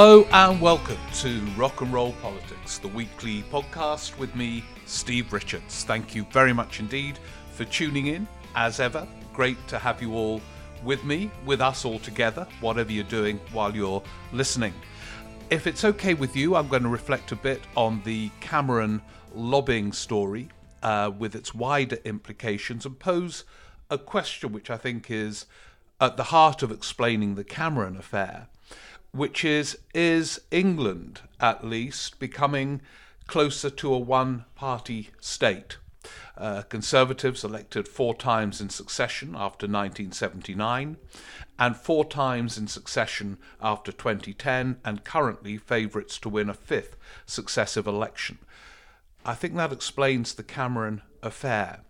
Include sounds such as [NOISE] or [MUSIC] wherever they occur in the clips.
Hello and welcome to Rock and Roll Politics, the weekly podcast with me, Steve Richards. Thank you very much indeed for tuning in, as ever. Great to have you all with me, with us all together, whatever you're doing while you're listening. If it's okay with you, I'm going to reflect a bit on the Cameron lobbying story uh, with its wider implications and pose a question which I think is at the heart of explaining the Cameron affair, which is Is England, at least, becoming closer to a one party state? Uh, Conservatives elected four times in succession after 1979, and four times in succession after 2010, and currently favourites to win a fifth successive election. I think that explains the Cameron affair.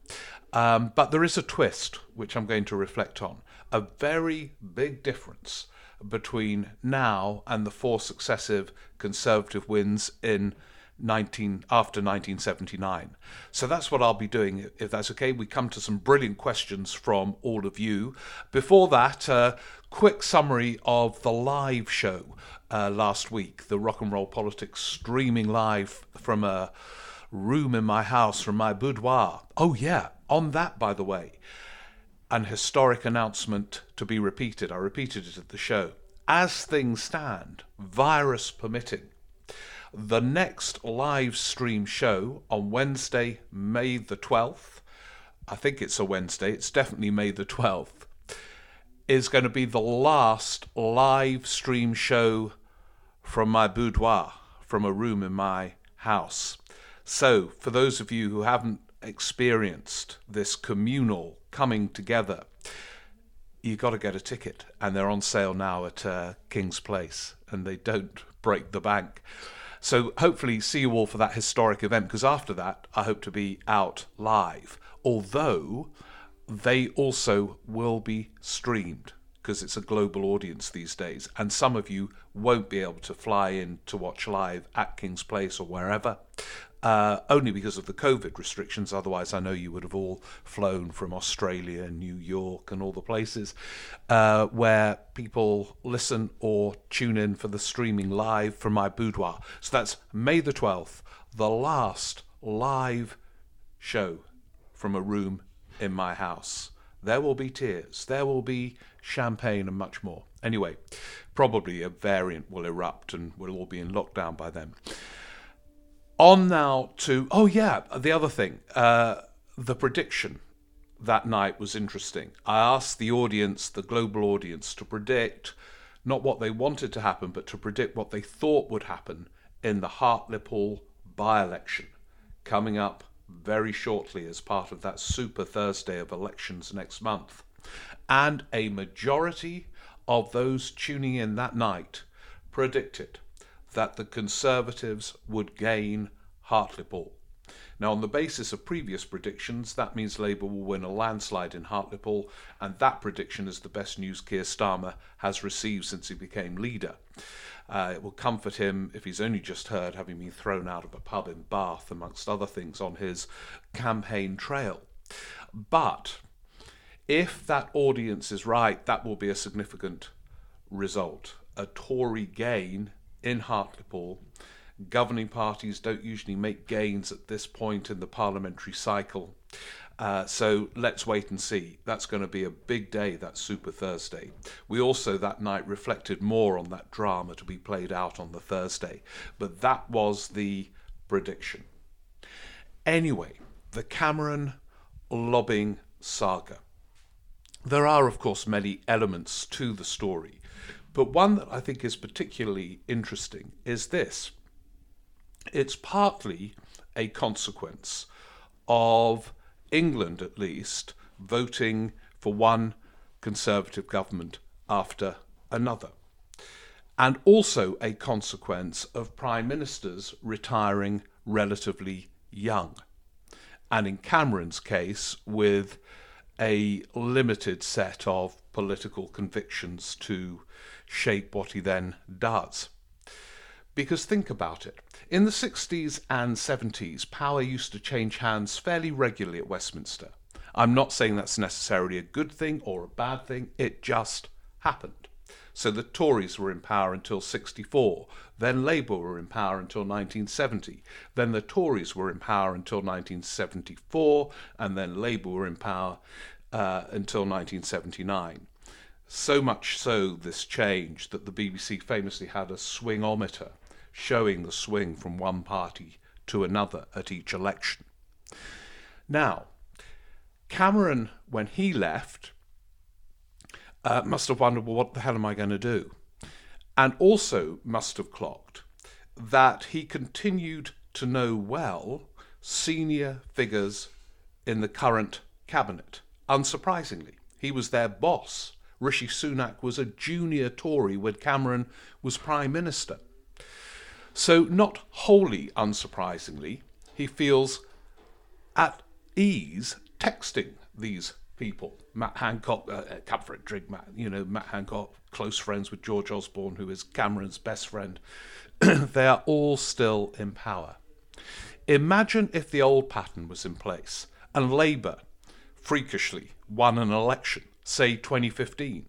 Um, but there is a twist, which I'm going to reflect on. A very big difference between now and the four successive Conservative wins in 19 after 1979. So that's what I'll be doing if that's okay. We come to some brilliant questions from all of you. Before that, uh, quick summary of the live show uh, last week, the Rock and Roll Politics streaming live from a room in my house from my boudoir. Oh yeah, on that by the way, an historic announcement to be repeated. I repeated it at the show. As things stand, virus permitting, the next live stream show on Wednesday, May the 12th, I think it's a Wednesday, it's definitely May the 12th, is going to be the last live stream show from my boudoir, from a room in my house. So, for those of you who haven't experienced this communal coming together, you've got to get a ticket, and they're on sale now at uh, King's Place, and they don't break the bank. So hopefully see you all for that historic event because after that I hope to be out live. Although they also will be streamed because it's a global audience these days and some of you won't be able to fly in to watch live at King's Place or wherever uh, only because of the COVID restrictions. Otherwise, I know you would have all flown from Australia and New York and all the places uh, where people listen or tune in for the streaming live from my boudoir. So that's May the 12th, the last live show from a room in my house. There will be tears, there will be champagne, and much more. Anyway, probably a variant will erupt and we'll all be in lockdown by then. On now to oh yeah, the other thing, uh, the prediction that night was interesting. I asked the audience, the global audience, to predict not what they wanted to happen, but to predict what they thought would happen in the Hartlepool by-election coming up very shortly as part of that Super Thursday of elections next month. And a majority of those tuning in that night predicted that the Conservatives would gain Hartlepool. Now, on the basis of previous predictions, that means Labour will win a landslide in Hartlepool, and that prediction is the best news Keir Starmer has received since he became leader. Uh, it will comfort him if he's only just heard having been thrown out of a pub in Bath, amongst other things, on his campaign trail. But if that audience is right, that will be a significant result. A Tory gain in Hartlepool. Governing parties don't usually make gains at this point in the parliamentary cycle. Uh, so let's wait and see. That's going to be a big day, that Super Thursday. We also that night reflected more on that drama to be played out on the Thursday. But that was the prediction. Anyway, the Cameron lobbying saga. There are, of course, many elements to the story, but one that I think is particularly interesting is this it's partly a consequence of England, at least, voting for one Conservative government after another. And also a consequence of prime ministers retiring relatively young. And in Cameron's case, with a limited set of political convictions to shape what he then does. Because think about it. In the 60s and 70s, power used to change hands fairly regularly at Westminster. I'm not saying that's necessarily a good thing or a bad thing, it just happened. So the Tories were in power until 64, then Labour were in power until 1970, then the Tories were in power until 1974, and then Labour were in power uh, until 1979. So much so, this changed that the BBC famously had a swingometer showing the swing from one party to another at each election. Now, Cameron, when he left, uh, must have wondered, well, what the hell am I going to do? And also must have clocked that he continued to know well senior figures in the current cabinet. Unsurprisingly, he was their boss. Rishi Sunak was a junior Tory when Cameron was Prime Minister. So, not wholly unsurprisingly, he feels at ease texting these people. Matt Hancock, uh, uh drink, Matt. You know, Matt Hancock, close friends with George Osborne, who is Cameron's best friend. [CLEARS THROAT] they are all still in power. Imagine if the old pattern was in place and Labour freakishly won an election, say 2015.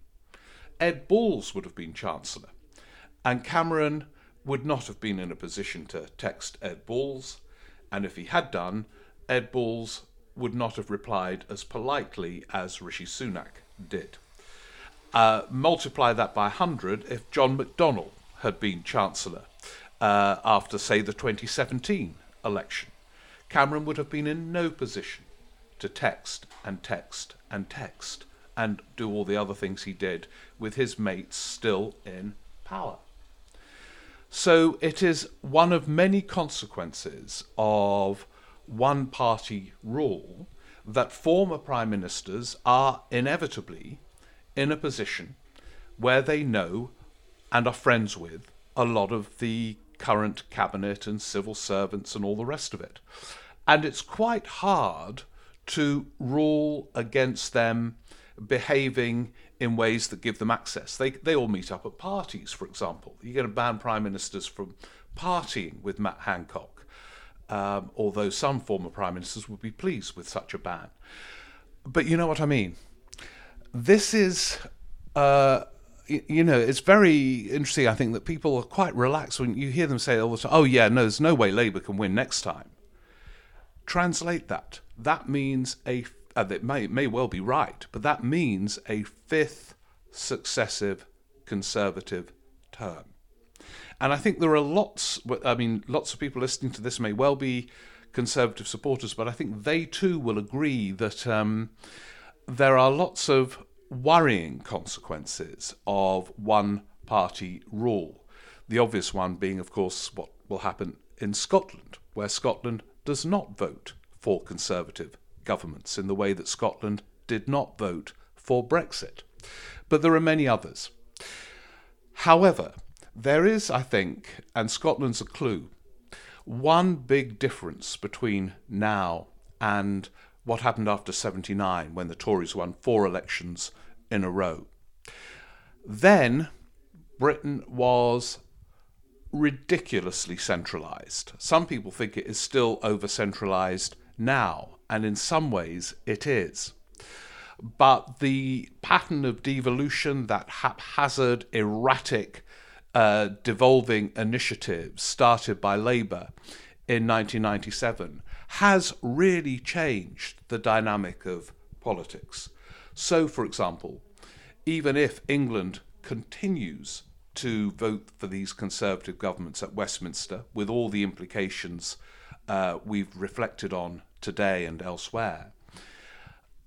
Ed Balls would have been Chancellor, and Cameron would not have been in a position to text Ed Balls, and if he had done, Ed Balls would not have replied as politely as Rishi Sunak did. Uh, multiply that by 100 if John McDonnell had been Chancellor uh, after, say, the 2017 election. Cameron would have been in no position to text and text and text and do all the other things he did with his mates still in power. So it is one of many consequences of one party rule that former prime ministers are inevitably in a position where they know and are friends with a lot of the current cabinet and civil servants and all the rest of it. And it's quite hard to rule against them behaving in ways that give them access. They, they all meet up at parties, for example. You're going to ban prime ministers from partying with Matt Hancock um, although some former prime ministers would be pleased with such a ban. But you know what I mean? This is. Uh, you know, it's very interesting. I think that people are quite relaxed when you hear them say all the time, "Oh yeah, no, there's no way Labour can win next time." Translate that. That means a. Uh, it may may well be right, but that means a fifth successive Conservative term. And I think there are lots, I mean, lots of people listening to this may well be Conservative supporters, but I think they too will agree that um, there are lots of worrying consequences of one party rule. The obvious one being, of course, what will happen in Scotland, where Scotland does not vote for Conservative governments in the way that Scotland did not vote for Brexit. But there are many others. However, there is, I think, and Scotland's a clue, one big difference between now and what happened after 79 when the Tories won four elections in a row. Then Britain was ridiculously centralised. Some people think it is still over centralised now, and in some ways it is. But the pattern of devolution, that haphazard, erratic uh, devolving initiative started by Labour in 1997 has really changed the dynamic of politics. So, for example, even if England continues to vote for these Conservative governments at Westminster, with all the implications uh, we've reflected on today and elsewhere,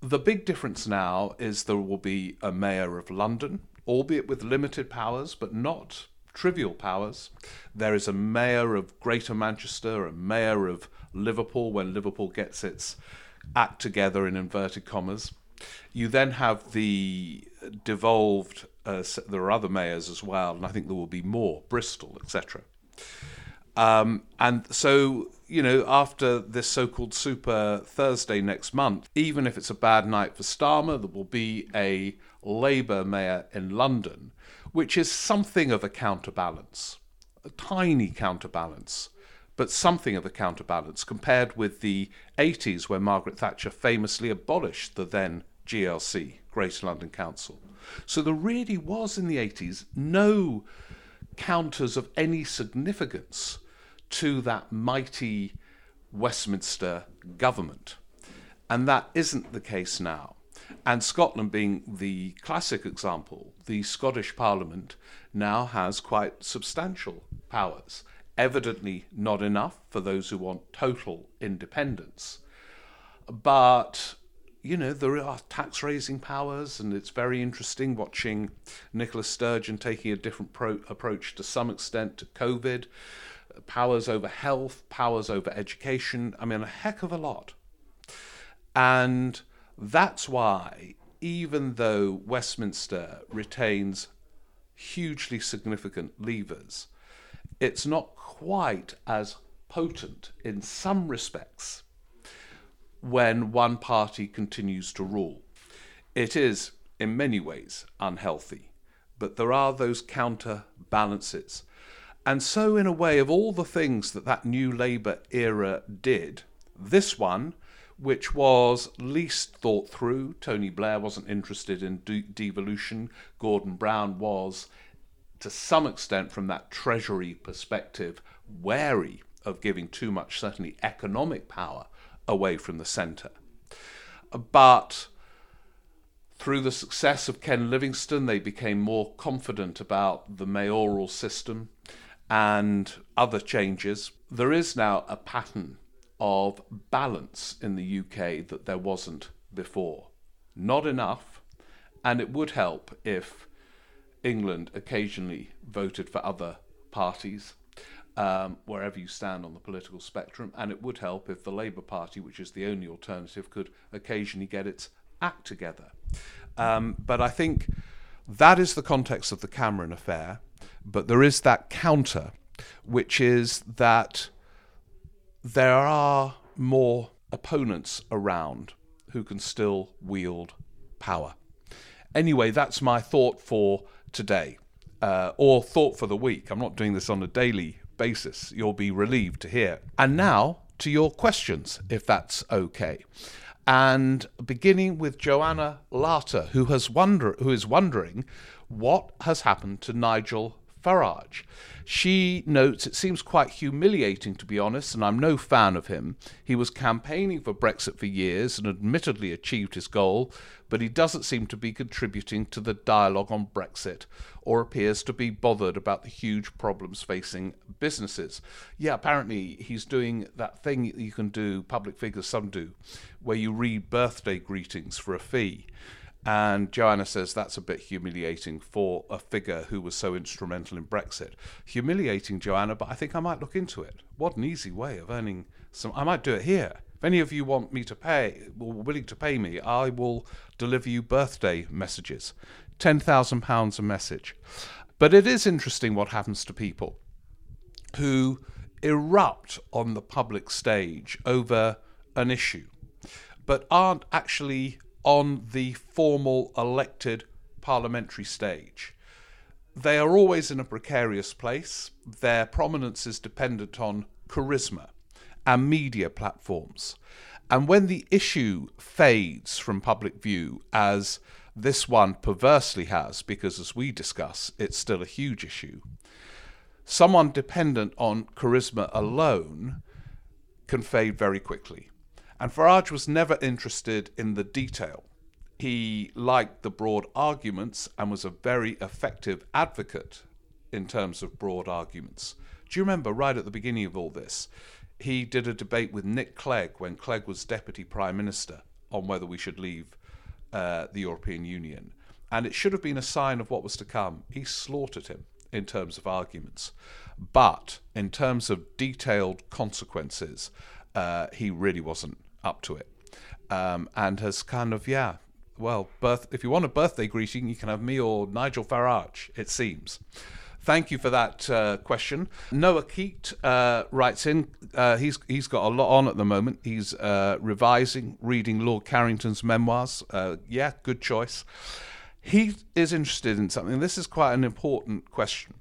the big difference now is there will be a mayor of London, albeit with limited powers, but not trivial powers. There is a mayor of Greater Manchester, a mayor of Liverpool when Liverpool gets its act together in inverted commas. You then have the devolved, uh, there are other mayors as well, and I think there will be more, Bristol, etc. Um, and so, you know, after this so called Super Thursday next month, even if it's a bad night for Starmer, there will be a Labour mayor in London which is something of a counterbalance, a tiny counterbalance, but something of a counterbalance compared with the 80s where Margaret Thatcher famously abolished the then GLC Greater London Council. So there really was in the 80s no counters of any significance to that mighty Westminster government. And that isn't the case now. And Scotland being the classic example, the Scottish Parliament now has quite substantial powers. Evidently, not enough for those who want total independence. But, you know, there are tax raising powers, and it's very interesting watching Nicola Sturgeon taking a different pro- approach to some extent to COVID, powers over health, powers over education. I mean, a heck of a lot. And that's why, even though Westminster retains hugely significant levers, it's not quite as potent in some respects when one party continues to rule. It is, in many ways, unhealthy, but there are those counterbalances. And so, in a way, of all the things that that new Labour era did, this one which was least thought through. Tony Blair wasn't interested in de- devolution. Gordon Brown was, to some extent, from that Treasury perspective, wary of giving too much, certainly economic power, away from the centre. But through the success of Ken Livingstone, they became more confident about the mayoral system and other changes. There is now a pattern of balance in the UK that there wasn't before. Not enough, and it would help if England occasionally voted for other parties, um, wherever you stand on the political spectrum, and it would help if the Labour Party, which is the only alternative, could occasionally get its act together. Um, but I think that is the context of the Cameron affair, but there is that counter, which is that there are more opponents around who can still wield power. Anyway, that's my thought for today, uh, or thought for the week. I'm not doing this on a daily basis. You'll be relieved to hear. And now to your questions, if that's okay. And beginning with Joanna Larter, who has wonder who is wondering what has happened to Nigel Farage. She notes it seems quite humiliating, to be honest, and I'm no fan of him. He was campaigning for Brexit for years and admittedly achieved his goal, but he doesn't seem to be contributing to the dialogue on Brexit or appears to be bothered about the huge problems facing businesses. Yeah, apparently he's doing that thing you can do, public figures, some do, where you read birthday greetings for a fee. And Joanna says that's a bit humiliating for a figure who was so instrumental in Brexit. Humiliating, Joanna, but I think I might look into it. What an easy way of earning some. I might do it here. If any of you want me to pay, or willing to pay me, I will deliver you birthday messages. £10,000 a message. But it is interesting what happens to people who erupt on the public stage over an issue, but aren't actually on the formal elected parliamentary stage. They are always in a precarious place. Their prominence is dependent on charisma and media platforms. And when the issue fades from public view, as this one perversely has, because as we discuss, it's still a huge issue, someone dependent on charisma alone can fade very quickly. And Farage was never interested in the detail. He liked the broad arguments and was a very effective advocate in terms of broad arguments. Do you remember right at the beginning of all this? He did a debate with Nick Clegg when Clegg was Deputy Prime Minister on whether we should leave uh, the European Union. And it should have been a sign of what was to come. He slaughtered him in terms of arguments. But in terms of detailed consequences, uh, he really wasn't up to it. Um, and has kind of, yeah, well, birth, if you want a birthday greeting, you can have me or Nigel Farage, it seems. Thank you for that uh, question. Noah Keat uh, writes in. Uh, he's he's got a lot on at the moment. He's uh, revising, reading Lord Carrington's memoirs. Uh, yeah, good choice. He is interested in something. This is quite an important question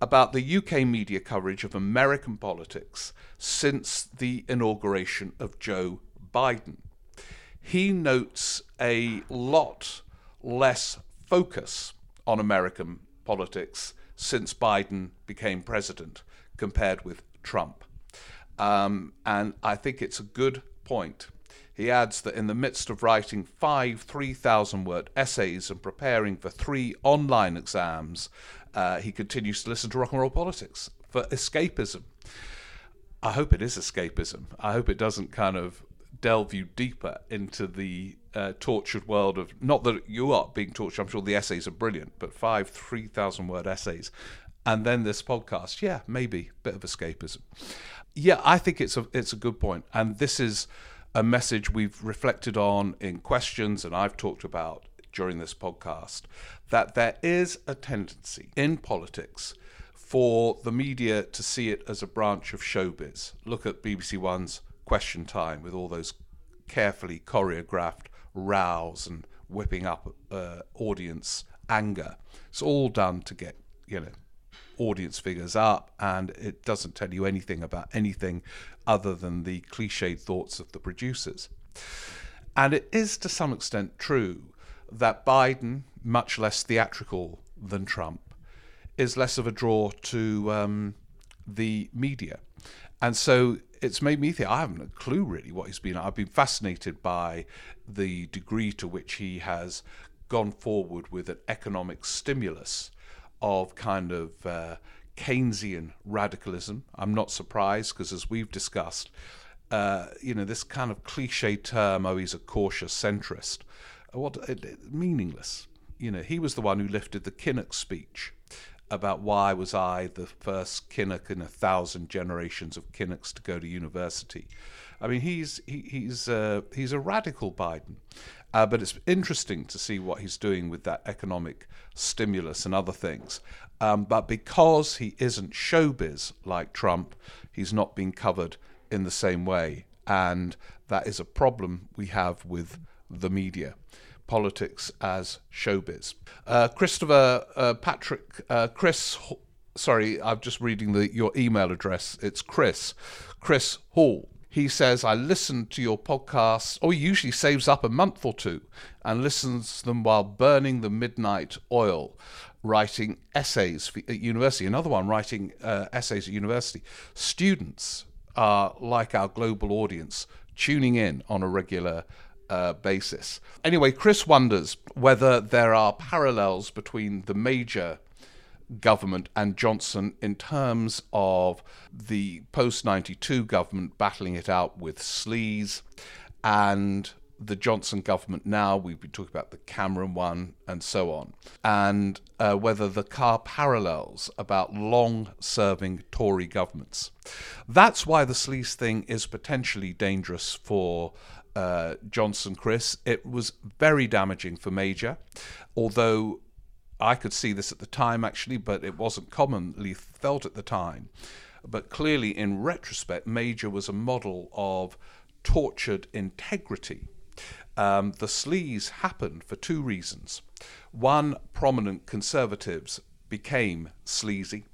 about the UK media coverage of American politics since the inauguration of Joe Biden. He notes a lot less focus on American politics since Biden became president compared with Trump. Um, and I think it's a good point. He adds that in the midst of writing five 3,000 word essays and preparing for three online exams, uh, he continues to listen to rock and roll politics for escapism. I hope it is escapism. I hope it doesn't kind of delve you deeper into the uh, tortured world of not that you are being tortured. I'm sure the essays are brilliant, but five three thousand word essays, and then this podcast. Yeah, maybe a bit of escapism. Yeah, I think it's a it's a good point, and this is a message we've reflected on in questions, and I've talked about during this podcast that there is a tendency in politics for the media to see it as a branch of showbiz. Look at BBC One's Question Time with all those carefully choreographed rows and whipping up uh, audience anger. It's all done to get, you know, audience figures up, and it doesn't tell you anything about anything other than the cliched thoughts of the producers. And it is to some extent true that Biden, much less theatrical than Trump, is less of a draw to um, the media. And so it's made me think I haven't a clue really what he's been. I've been fascinated by the degree to which he has gone forward with an economic stimulus of kind of uh, Keynesian radicalism. I'm not surprised because, as we've discussed, uh, you know, this kind of cliche term, oh, he's a cautious centrist, what meaningless. You know, he was the one who lifted the Kinnock speech about why was I the first Kinnock in a thousand generations of Kinnocks to go to university. I mean, he's he, he's uh, he's a radical Biden, uh, but it's interesting to see what he's doing with that economic stimulus and other things. Um, but because he isn't showbiz like Trump, he's not being covered in the same way. And that is a problem we have with the media. Politics as showbiz. Uh, Christopher uh, Patrick, uh, Chris, sorry, I'm just reading the, your email address. It's Chris, Chris Hall. He says, I listen to your podcast, or he usually saves up a month or two and listens to them while burning the midnight oil, writing essays at university. Another one writing uh, essays at university. Students are like our global audience, tuning in on a regular uh, basis. Anyway, Chris wonders whether there are parallels between the major government and Johnson in terms of the post 92 government battling it out with sleaze and the Johnson government now. We've been talking about the Cameron one and so on. And uh, whether the car parallels about long serving Tory governments. That's why the sleaze thing is potentially dangerous for uh, Johnson Chris. It was very damaging for Major, although I could see this at the time actually, but it wasn't commonly felt at the time. But clearly, in retrospect, Major was a model of tortured integrity. Um, the sleaze happened for two reasons. One, prominent conservatives became sleazy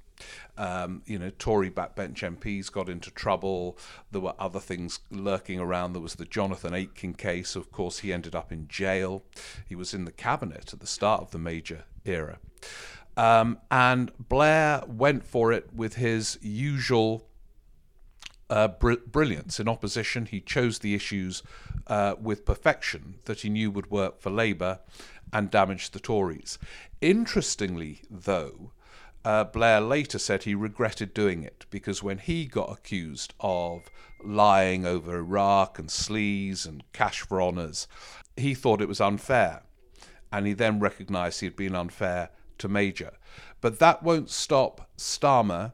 um, you know, Tory backbench MPs got into trouble. There were other things lurking around. There was the Jonathan Aitken case. Of course, he ended up in jail. He was in the cabinet at the start of the major era. Um, and Blair went for it with his usual uh, br- brilliance. In opposition, he chose the issues uh, with perfection that he knew would work for Labour and damage the Tories. Interestingly, though, uh, Blair later said he regretted doing it because when he got accused of lying over Iraq and sleaze and cash for honours, he thought it was unfair. And he then recognised he had been unfair to Major. But that won't stop Starmer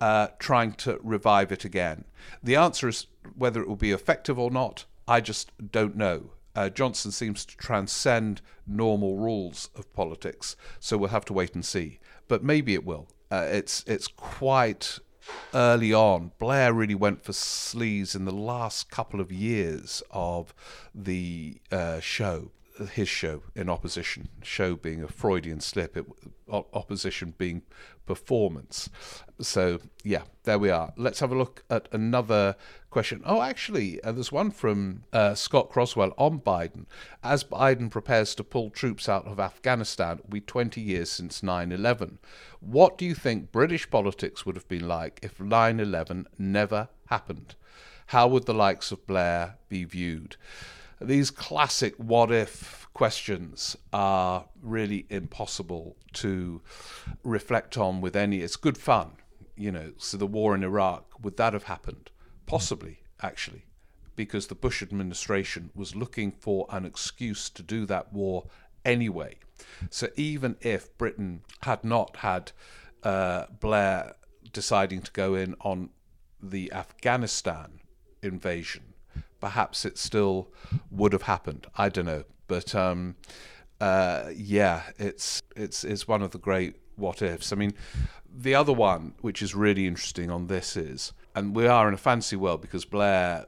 uh, trying to revive it again. The answer is whether it will be effective or not, I just don't know. Uh, Johnson seems to transcend normal rules of politics, so we'll have to wait and see but maybe it will. Uh, it's it's quite early on. Blair really went for sleaze in the last couple of years of the uh, show. His show in opposition, show being a Freudian slip, it, opposition being performance. So, yeah, there we are. Let's have a look at another question. Oh, actually, uh, there's one from uh, Scott Croswell on Biden. As Biden prepares to pull troops out of Afghanistan, it will be 20 years since 9 11. What do you think British politics would have been like if 9 11 never happened? How would the likes of Blair be viewed? These classic what if questions are really impossible to reflect on with any. It's good fun, you know. So the war in Iraq, would that have happened? Possibly, actually, because the Bush administration was looking for an excuse to do that war anyway. So even if Britain had not had uh, Blair deciding to go in on the Afghanistan invasion, perhaps it still would have happened. I don't know, but um, uh, yeah, it's it's it's one of the great what ifs. I mean, the other one which is really interesting on this is and we are in a fancy world because Blair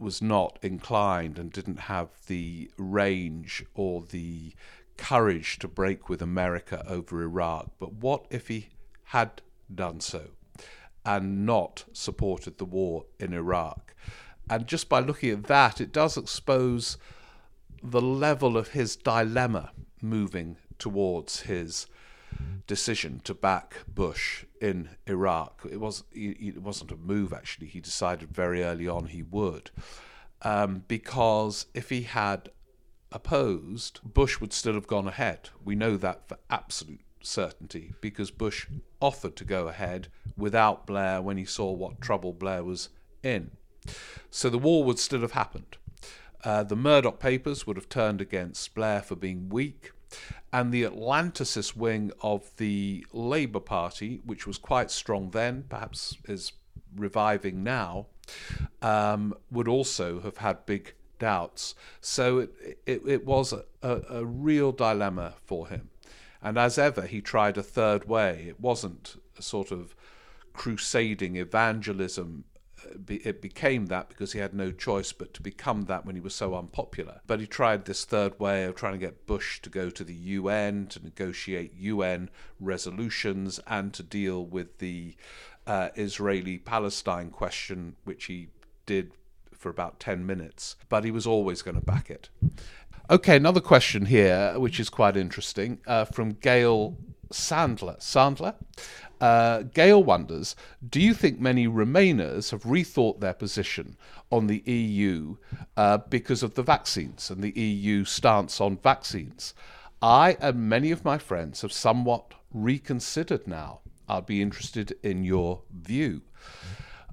was not inclined and didn't have the range or the courage to break with America over Iraq. But what if he had done so and not supported the war in Iraq? And just by looking at that, it does expose the level of his dilemma moving towards his decision to back Bush in Iraq. It was it wasn't a move actually. He decided very early on he would, um, because if he had opposed, Bush would still have gone ahead. We know that for absolute certainty because Bush offered to go ahead without Blair when he saw what trouble Blair was in. So the war would still have happened. Uh, the Murdoch papers would have turned against Blair for being weak and the Atlanticist wing of the Labour Party, which was quite strong then, perhaps is reviving now, um, would also have had big doubts. So it, it, it was a, a, a real dilemma for him. And as ever, he tried a third way. It wasn't a sort of crusading evangelism it became that because he had no choice but to become that when he was so unpopular. But he tried this third way of trying to get Bush to go to the UN to negotiate UN resolutions and to deal with the uh, Israeli Palestine question, which he did for about 10 minutes. But he was always going to back it. Okay, another question here, which is quite interesting, uh, from Gail Sandler. Sandler uh, Gail wonders Do you think many Remainers have rethought their position on the EU uh, because of the vaccines and the EU stance on vaccines? I and many of my friends have somewhat reconsidered now. I'd be interested in your view.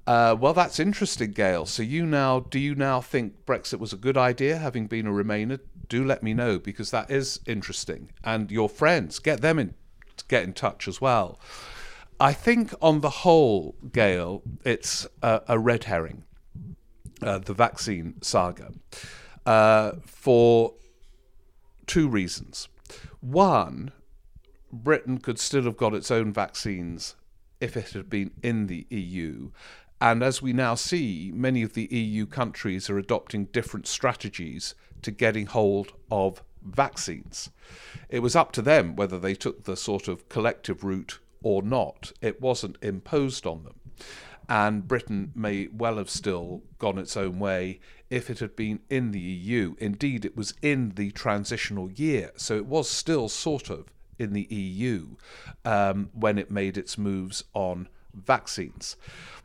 Uh, well, that's interesting, Gail. So you now do you now think Brexit was a good idea, having been a Remainer? Do let me know because that is interesting. And your friends, get them in, get in touch as well. I think on the whole, Gail, it's a, a red herring, uh, the vaccine saga, uh, for two reasons. One, Britain could still have got its own vaccines if it had been in the EU. And as we now see, many of the EU countries are adopting different strategies to getting hold of vaccines. It was up to them whether they took the sort of collective route or not. It wasn't imposed on them. And Britain may well have still gone its own way if it had been in the EU. Indeed, it was in the transitional year, so it was still sort of in the EU um, when it made its moves on vaccines.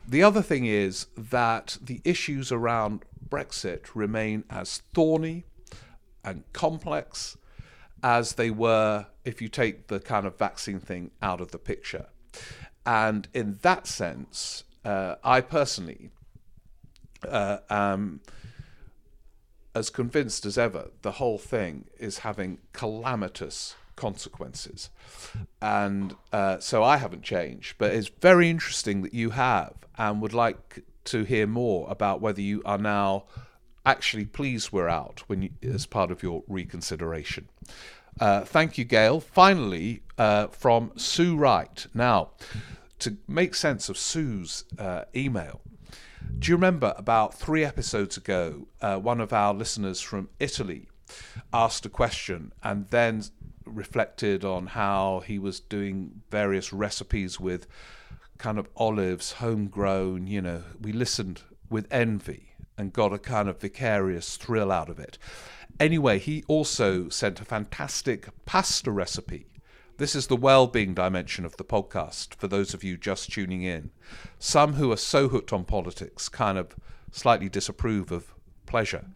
The other thing is that the issues around Brexit remain as thorny and complex as they were if you take the kind of vaccine thing out of the picture. And in that sense, uh, I personally uh, am as convinced as ever the whole thing is having calamitous consequences. And uh, so I haven't changed, but it's very interesting that you have and would like to hear more about whether you are now actually please we're out when you, as part of your reconsideration. Uh, thank you, Gail. Finally, uh, from Sue Wright. Now, to make sense of Sue's uh, email, do you remember about three episodes ago, uh, one of our listeners from Italy asked a question and then reflected on how he was doing various recipes with kind of olives, homegrown. You know, we listened with envy and got a kind of vicarious thrill out of it. Anyway, he also sent a fantastic pasta recipe. This is the well being dimension of the podcast for those of you just tuning in. Some who are so hooked on politics kind of slightly disapprove of pleasure.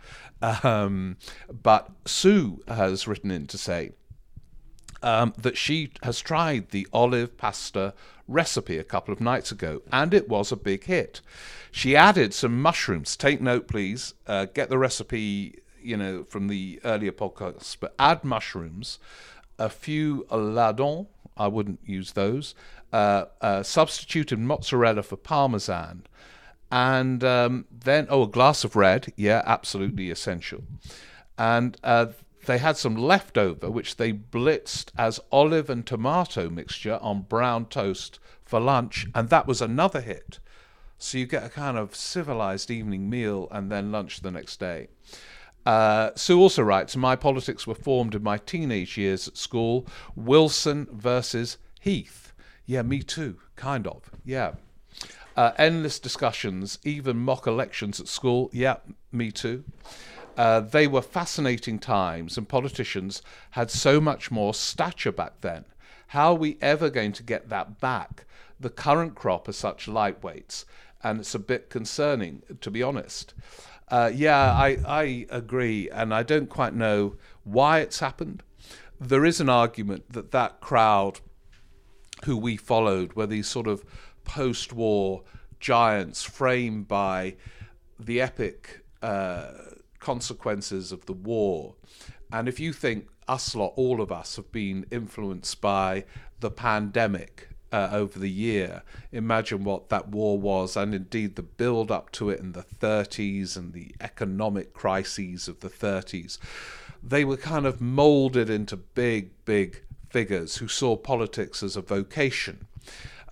Um, but Sue has written in to say um, that she has tried the olive pasta recipe a couple of nights ago, and it was a big hit. She added some mushrooms. Take note, please. Uh, get the recipe, you know, from the earlier podcasts, but add mushrooms, a few lardons. I wouldn't use those. Uh, uh, substituted mozzarella for parmesan, and um, then oh, a glass of red. Yeah, absolutely essential. And uh, they had some leftover, which they blitzed as olive and tomato mixture on brown toast for lunch, and that was another hit. So you get a kind of civilized evening meal and then lunch the next day. Uh, Sue also writes My politics were formed in my teenage years at school. Wilson versus Heath. Yeah, me too, kind of. Yeah. Uh, endless discussions, even mock elections at school. Yeah, me too. Uh, they were fascinating times, and politicians had so much more stature back then. How are we ever going to get that back? The current crop are such lightweights, and it's a bit concerning, to be honest. Uh, yeah, I, I agree, and I don't quite know why it's happened. There is an argument that that crowd who we followed were these sort of post war giants framed by the epic. Uh, consequences of the war. And if you think us lot, all of us, have been influenced by the pandemic uh, over the year, imagine what that war was, and indeed the build up to it in the 30s and the economic crises of the 30s. They were kind of molded into big, big figures who saw politics as a vocation.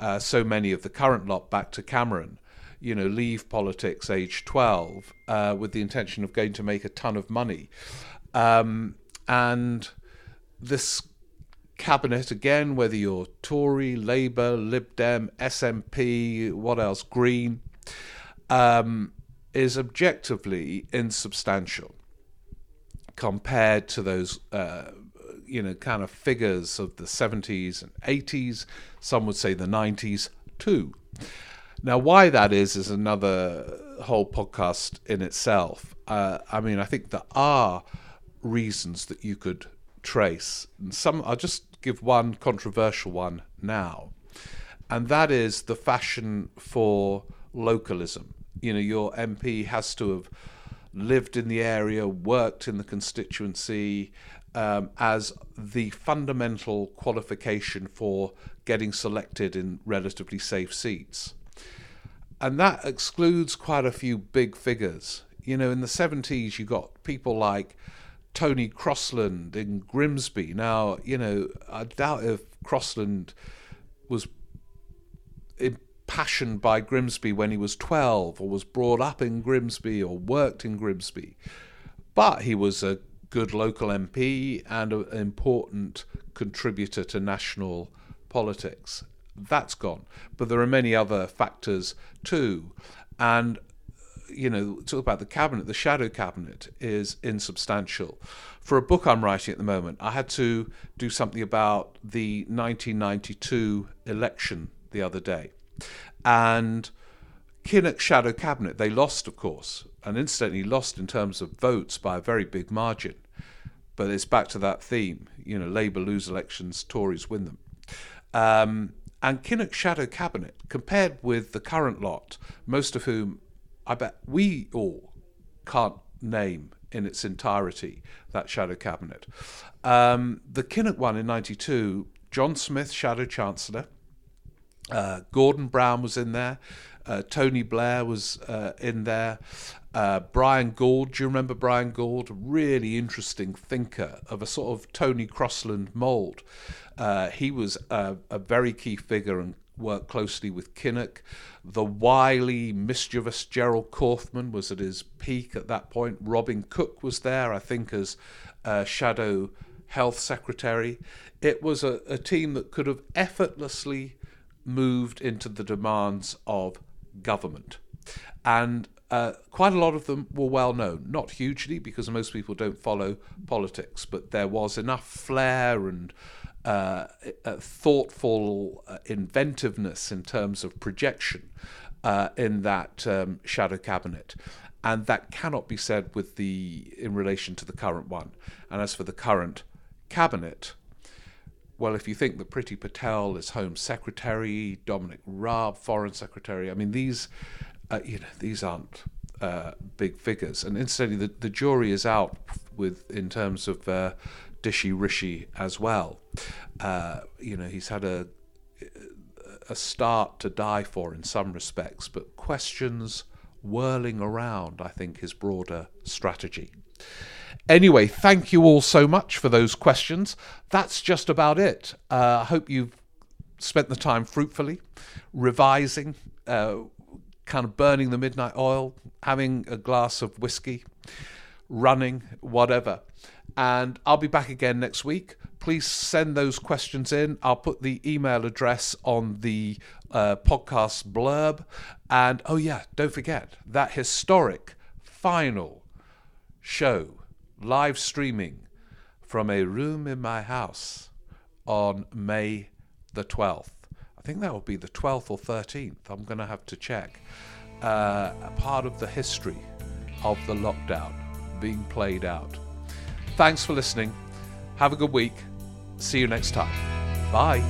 Uh, so many of the current lot back to Cameron you know, leave politics age 12 uh, with the intention of going to make a ton of money. Um, and this cabinet, again, whether you're Tory, Labour, Lib Dem, SNP, what else, Green, um, is objectively insubstantial compared to those, uh, you know, kind of figures of the 70s and 80s, some would say the 90s too. Now, why that is is another whole podcast in itself. Uh, I mean, I think there are reasons that you could trace. And some, I'll just give one controversial one now, and that is the fashion for localism. You know, your MP has to have lived in the area, worked in the constituency, um, as the fundamental qualification for getting selected in relatively safe seats and that excludes quite a few big figures. You know, in the 70s, you got people like Tony Crosland in Grimsby. Now, you know, I doubt if Crosland was impassioned by Grimsby when he was 12 or was brought up in Grimsby or worked in Grimsby, but he was a good local MP and an important contributor to national politics that's gone. But there are many other factors too. And, you know, talk about the cabinet, the shadow cabinet is insubstantial. For a book I'm writing at the moment, I had to do something about the 1992 election the other day. And Kinnock shadow cabinet, they lost, of course, and incidentally lost in terms of votes by a very big margin. But it's back to that theme. You know, Labour lose elections, Tories win them. Um, and Kinnock's shadow cabinet, compared with the current lot, most of whom I bet we all can't name in its entirety, that shadow cabinet. Um, the Kinnock one in 92, John Smith, shadow chancellor, uh, Gordon Brown was in there, uh, Tony Blair was uh, in there, uh, Brian Gould. Do you remember Brian Gould? Really interesting thinker of a sort of Tony Crosland mould. Uh, he was a, a, very key figure and worked closely with Kinnock. The wily, mischievous Gerald Kaufman was at his peak at that point. Robin Cook was there, I think, as uh, shadow health secretary. It was a, a team that could have effortlessly moved into the demands of government. And uh, quite a lot of them were well known, not hugely because most people don't follow politics, but there was enough flair and uh, thoughtful uh, inventiveness in terms of projection uh, in that um, shadow cabinet. And that cannot be said with the in relation to the current one. And as for the current cabinet, well, if you think that Priti Patel is Home Secretary, Dominic Raab Foreign Secretary, I mean these, uh, you know, these aren't uh, big figures. And incidentally, the, the jury is out with in terms of uh, Rishi Rishi as well. Uh, you know, he's had a a start to die for in some respects, but questions whirling around, I think, his broader strategy. Anyway, thank you all so much for those questions. That's just about it. Uh, I hope you've spent the time fruitfully, revising, uh, kind of burning the midnight oil, having a glass of whiskey, running, whatever. And I'll be back again next week. Please send those questions in. I'll put the email address on the uh, podcast blurb. And oh, yeah, don't forget that historic final show live streaming from a room in my house on May the 12th. I think that will be the 12th or 13th. I'm going to have to check. Uh, a part of the history of the lockdown being played out. Thanks for listening. Have a good week. See you next time. Bye.